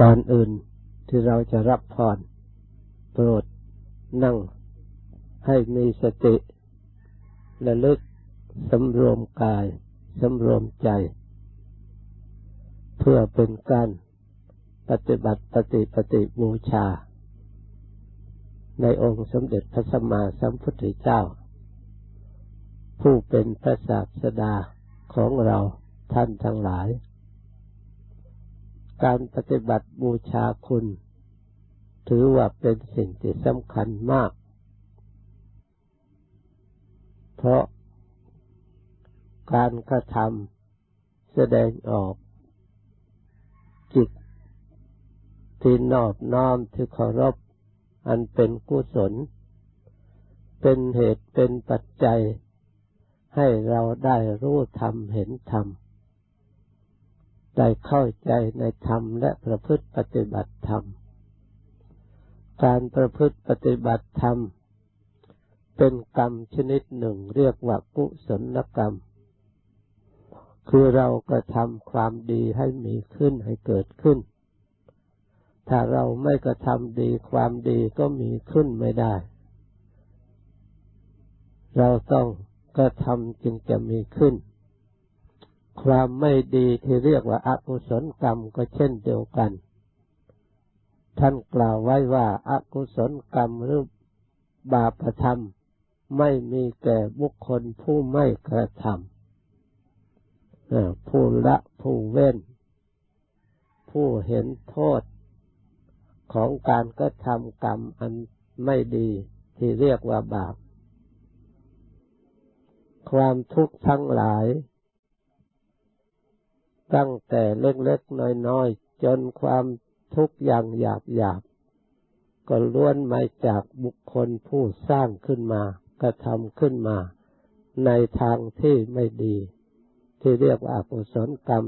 ก่อนอื่นที่เราจะรับพรโปรดนั่งให้มีสติระลึกสำรวมกายสำรวมใจ เพื่อเป็นการปฏิบัติปฏิปฏิบูชา ในองค์สมเด็จพระสัมมาสัมพุทธเจ้า ผู้เป็นพระศาสดาของเราท่านทั้งหลาย การปฏิบัติบูชาคุณ ถือว่าเป็นสิ่งที่สำคัญมาก เพราะการกระทำแสดงออก จิตที่นอบน้อมที่เคารพ อันเป็นกุศล เป็นเหตุเป็นปัจจัย ให้เราได้รู้ธรรมเห็นธรรม ได้เข้าใจในธรรมและประพฤติปฏิบัติธรรม การประพฤติปฏิบัติธรรม เป็นกรรมชนิดหนึ่งเรียกว่ากุศลกรรม คือเรากระทำความดีให้มีขึ้นให้เกิดขึ้น ถ้าเราไม่กระทำดีความดีก็มีขึ้นไม่ได้ เราต้องกระทำจึงจะมีขึ้น ความไม่ดีที่เรียกว่าอากุศลกรรมก็เช่นเดียวกัน ท่านกล่าวไว้ว่าอากุศลกรรมหรือบาปธรรม ไม่มีแก่บุคคลผู้ไม่กระทำผู้ละผู้เว้น ผู้เห็นโทษ ของการกระทำกรรมอันไม่ดีที่เรียกว่าบาป ความทุกข์ทั้งหลาย ตั้งแต่เล็กๆน้อยๆจนความทุกข์อย่างหยาบๆก็ล้วนมาจากบุคคลผู้สร้างขึ้นมากระทำขึ้นมา ในทางที่ไม่ดี ที่เรียกว่าอกุศลกรรม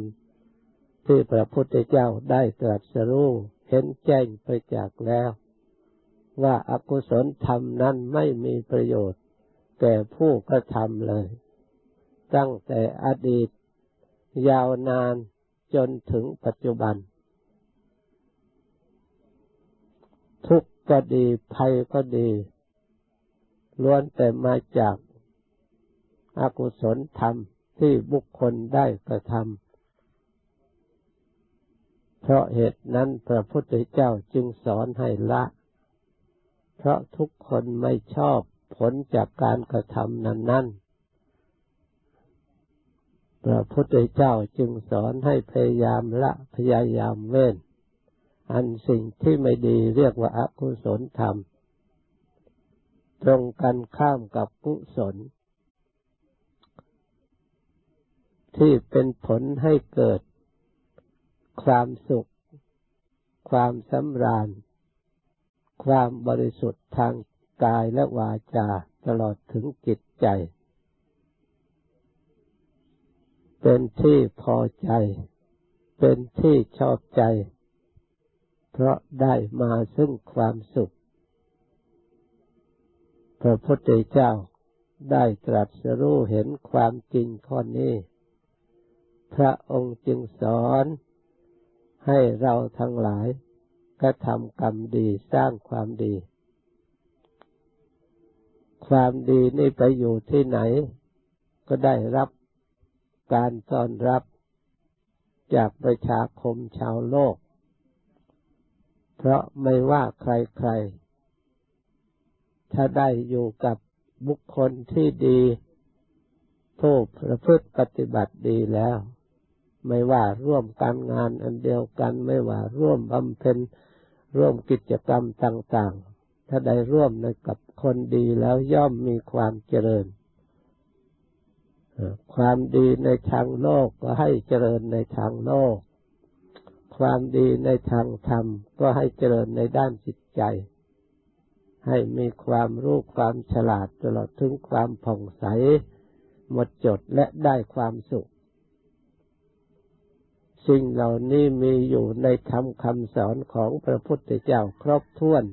ที่พระพุทธเจ้าได้ตรัสรู้เห็นแจ้งไปจากแล้ว ว่าอากุศลธรรมนั้นไม่มีประโยชน์ แก่ผู้กระทำเลย ตั้งแต่อดีต ยาวนานจนถึงปัจจุบัน ทุกข์ก็ดีภัยก็ดีล้วนแต่มาจากอากุศลธรรมที่บุคคลได้กระทำเพราะเหตุนั้นพระพุทธเจ้าจึงสอนให้ละ เพราะทุกคนไม่ชอบผลจากการกระทำนั้นนั้น พระพุทธเจ้าจึงสอนให้พยายามละพยายามเว้น อันสิ่งที่ไม่ดีเรียกว่าอากุศลธรรม ตรงกันข้ามกับกุศล ที่เป็นผลให้เกิด ความสุข ความสำราญ ความบริสุทธิ์ทางกายและวาจาตลอดถึงจิตใจ เป็นที่พอใจ เป็นที่ชอบใจ เพราะได้มาซึ่งความสุข พระพุทธเจ้าได้ตรัสรู้เห็นความจริงข้อนี้ พระองค์จึงสอนให้เราทั้งหลายกระทำกรรมดีสร้างความดี ความดีนี่ไปอยู่ที่ไหน ก็ได้รับ การต้อนรับจากประชาคมชาวโลก เพราะไม่ว่าใครๆ ถ้าได้อยู่กับบุคคลที่ดีผู้ประพฤติปฏิบัติดีแล้ว ไม่ว่าร่วมการงานอันเดียวกัน ไม่ว่าร่วมบำเพ็ญร่วมกิจกรรมต่าง ๆ ถ้าได้ร่วมในกับคนดีแล้วย่อมมีความเจริญ ความดีในทางโลกก็ให้เจริญในทางโลก ความดีในทางธรรมก็ให้เจริญในด้านจิตใจ ให้มีความรู้ความฉลาดตลอดถึงความผ่องใส หมดจดและได้ความสุข สิ่งเหล่านี้มีอยู่ในธรรมคำสอนของพระพุทธเจ้าครบถ้วน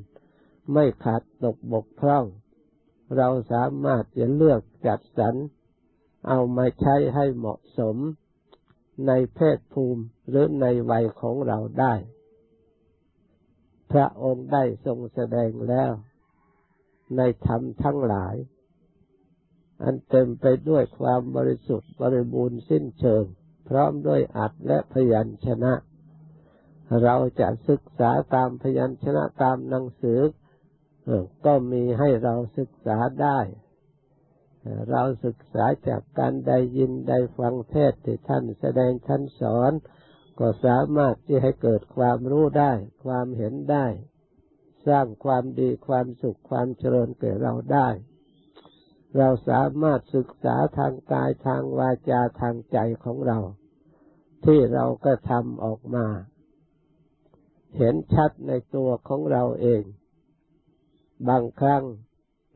ไม่ขาดตกบกพร่อง เราสามารถจะเลือกจัดสรร เอามาใช้ให้เหมาะสมในเพศภูมิหรือในวัยของเราได้ พระองค์ได้ทรงแสดงแล้ว ในธรรมทั้งหลาย อันเต็มไปด้วยความบริสุทธิ์บริบูรณ์สิ้นเชิง พร้อมด้วยอัดและพยัญชนะ เราจะศึกษาตามพยัญชนะตามหนังสือก็มีให้เราศึกษาได้ เราศึกษาจากการได้ยินได้ฟังเทศที่ท่านแสดงท่านสอน ก็สามารถที่ให้เกิดความรู้ได้ ความเห็นได้ สร้างความดีความสุขความเจริญแก่เราได้ เราสามารถศึกษาทางกายทางวาจาทางใจของเรา ที่เราก็ทำออกมา เห็นชัดในตัวของเราเอง บางครั้ง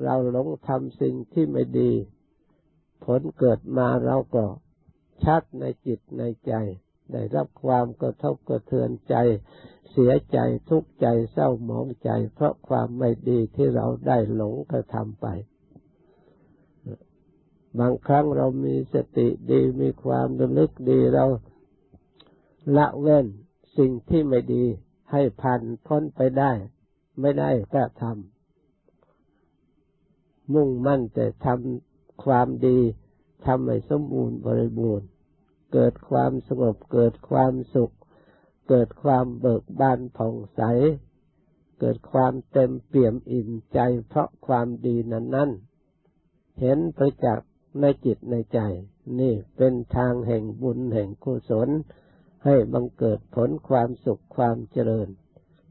เราหลงทำสิ่งที่ไม่ดี ผลเกิดมาเราก็ชัดในจิตในใจ ได้รับความกระทบกระเทือนใจ เสียใจทุกข์ใจเศร้าหมองใจ เพราะความไม่ดีที่เราได้หลงกระทำไป บางครั้งเรามีสติดีมีความระลึกดีเราละเว้นสิ่งที่ไม่ดีให้ผ่านพ้นไปได้ ไม่ได้ก็ทำ มุ่งมั่นแต่ทำความดีทำให้สมบูรณ์บริบูรณ์ เกิดความสงบเกิดความสุข เกิดความเบิกบานผ่องใส เกิดความเต็มเปี่ยมอิ่มใจเพราะความดีนั้นนั้นเห็นประจักษ์ในจิตในใจ นี่เป็นทางแห่งบุญแห่งกุศล ให้บังเกิดผลความสุขความเจริญ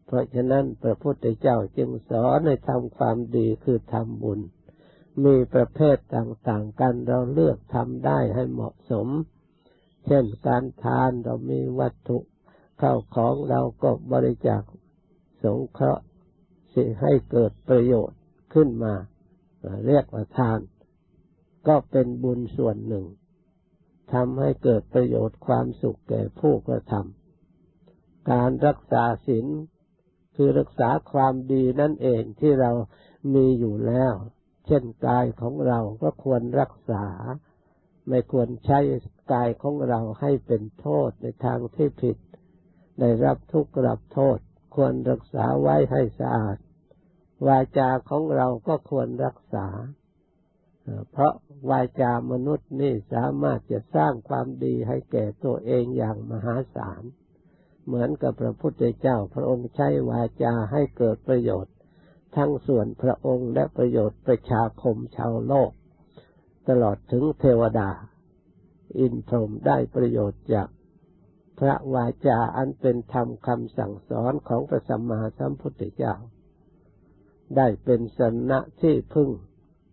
เพราะฉะนั้นพระพุทธเจ้าจึงสอนให้ทำความดีคือทำบุญ มีประเภทต่างๆ กันเราเลือกทำได้ให้เหมาะสม เช่นการทานเรามีวัตถุเข้าของเราก็บริจาคสงเคราะห์สิให้เกิดประโยชน์ขึ้นมา เรียกว่าทาน ก็เป็นบุญส่วนหนึ่งทำให้เกิดประโยชน์ความสุขแก่ผู้กระทำการรักษาศีลคือรักษาความดีนั่นเองที่เรามีอยู่แล้ว เช่นกายของเราก็ควรรักษา ไม่ควรใช้กายของเราให้เป็นโทษในทางที่ผิด ได้รับทุกข์รับโทษ ควรรักษาไว้ให้สะอาด วาจาของเราก็ควรรักษา เพราะวาจามนุษย์นี่สามารถจะสร้างความดีให้แก่ตัวเองอย่างมหาศาล เหมือนกับพระพุทธเจ้าพระองค์ใช้วาจาให้เกิดประโยชน์ ทั้งส่วนพระองค์และประโยชน์ประชาคมชาวโลก ตลอดถึงเทวดา อินพรหมได้ประโยชน์จากพระวาจาอันเป็นธรรมคำสั่งสอนของพระสัมมาสัมพุทธเจ้า ได้เป็นสนะที่พึ่ง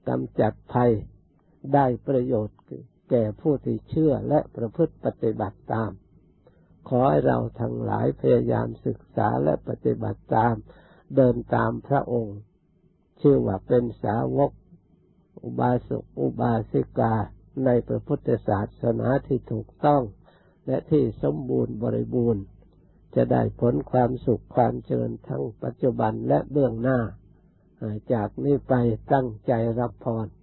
กำจัดภัยได้ประโยชน์แก่ผู้ที่เชื่อและประพฤติปฏิบัติตาม ขอให้เราทั้งหลายพยายามศึกษาและปฏิบัติตาม เดินตามพระองค์ ชื่อว่าเป็นสาวก อุบาสกอุบาสิกาในพระพุทธศาสนาที่ถูกต้อง และที่สมบูรณ์บริบูรณ์ จะได้ผลความสุขความเจริญทั้งปัจจุบันและเบื้องหน้า จากนี้ไปตั้งใจรับพร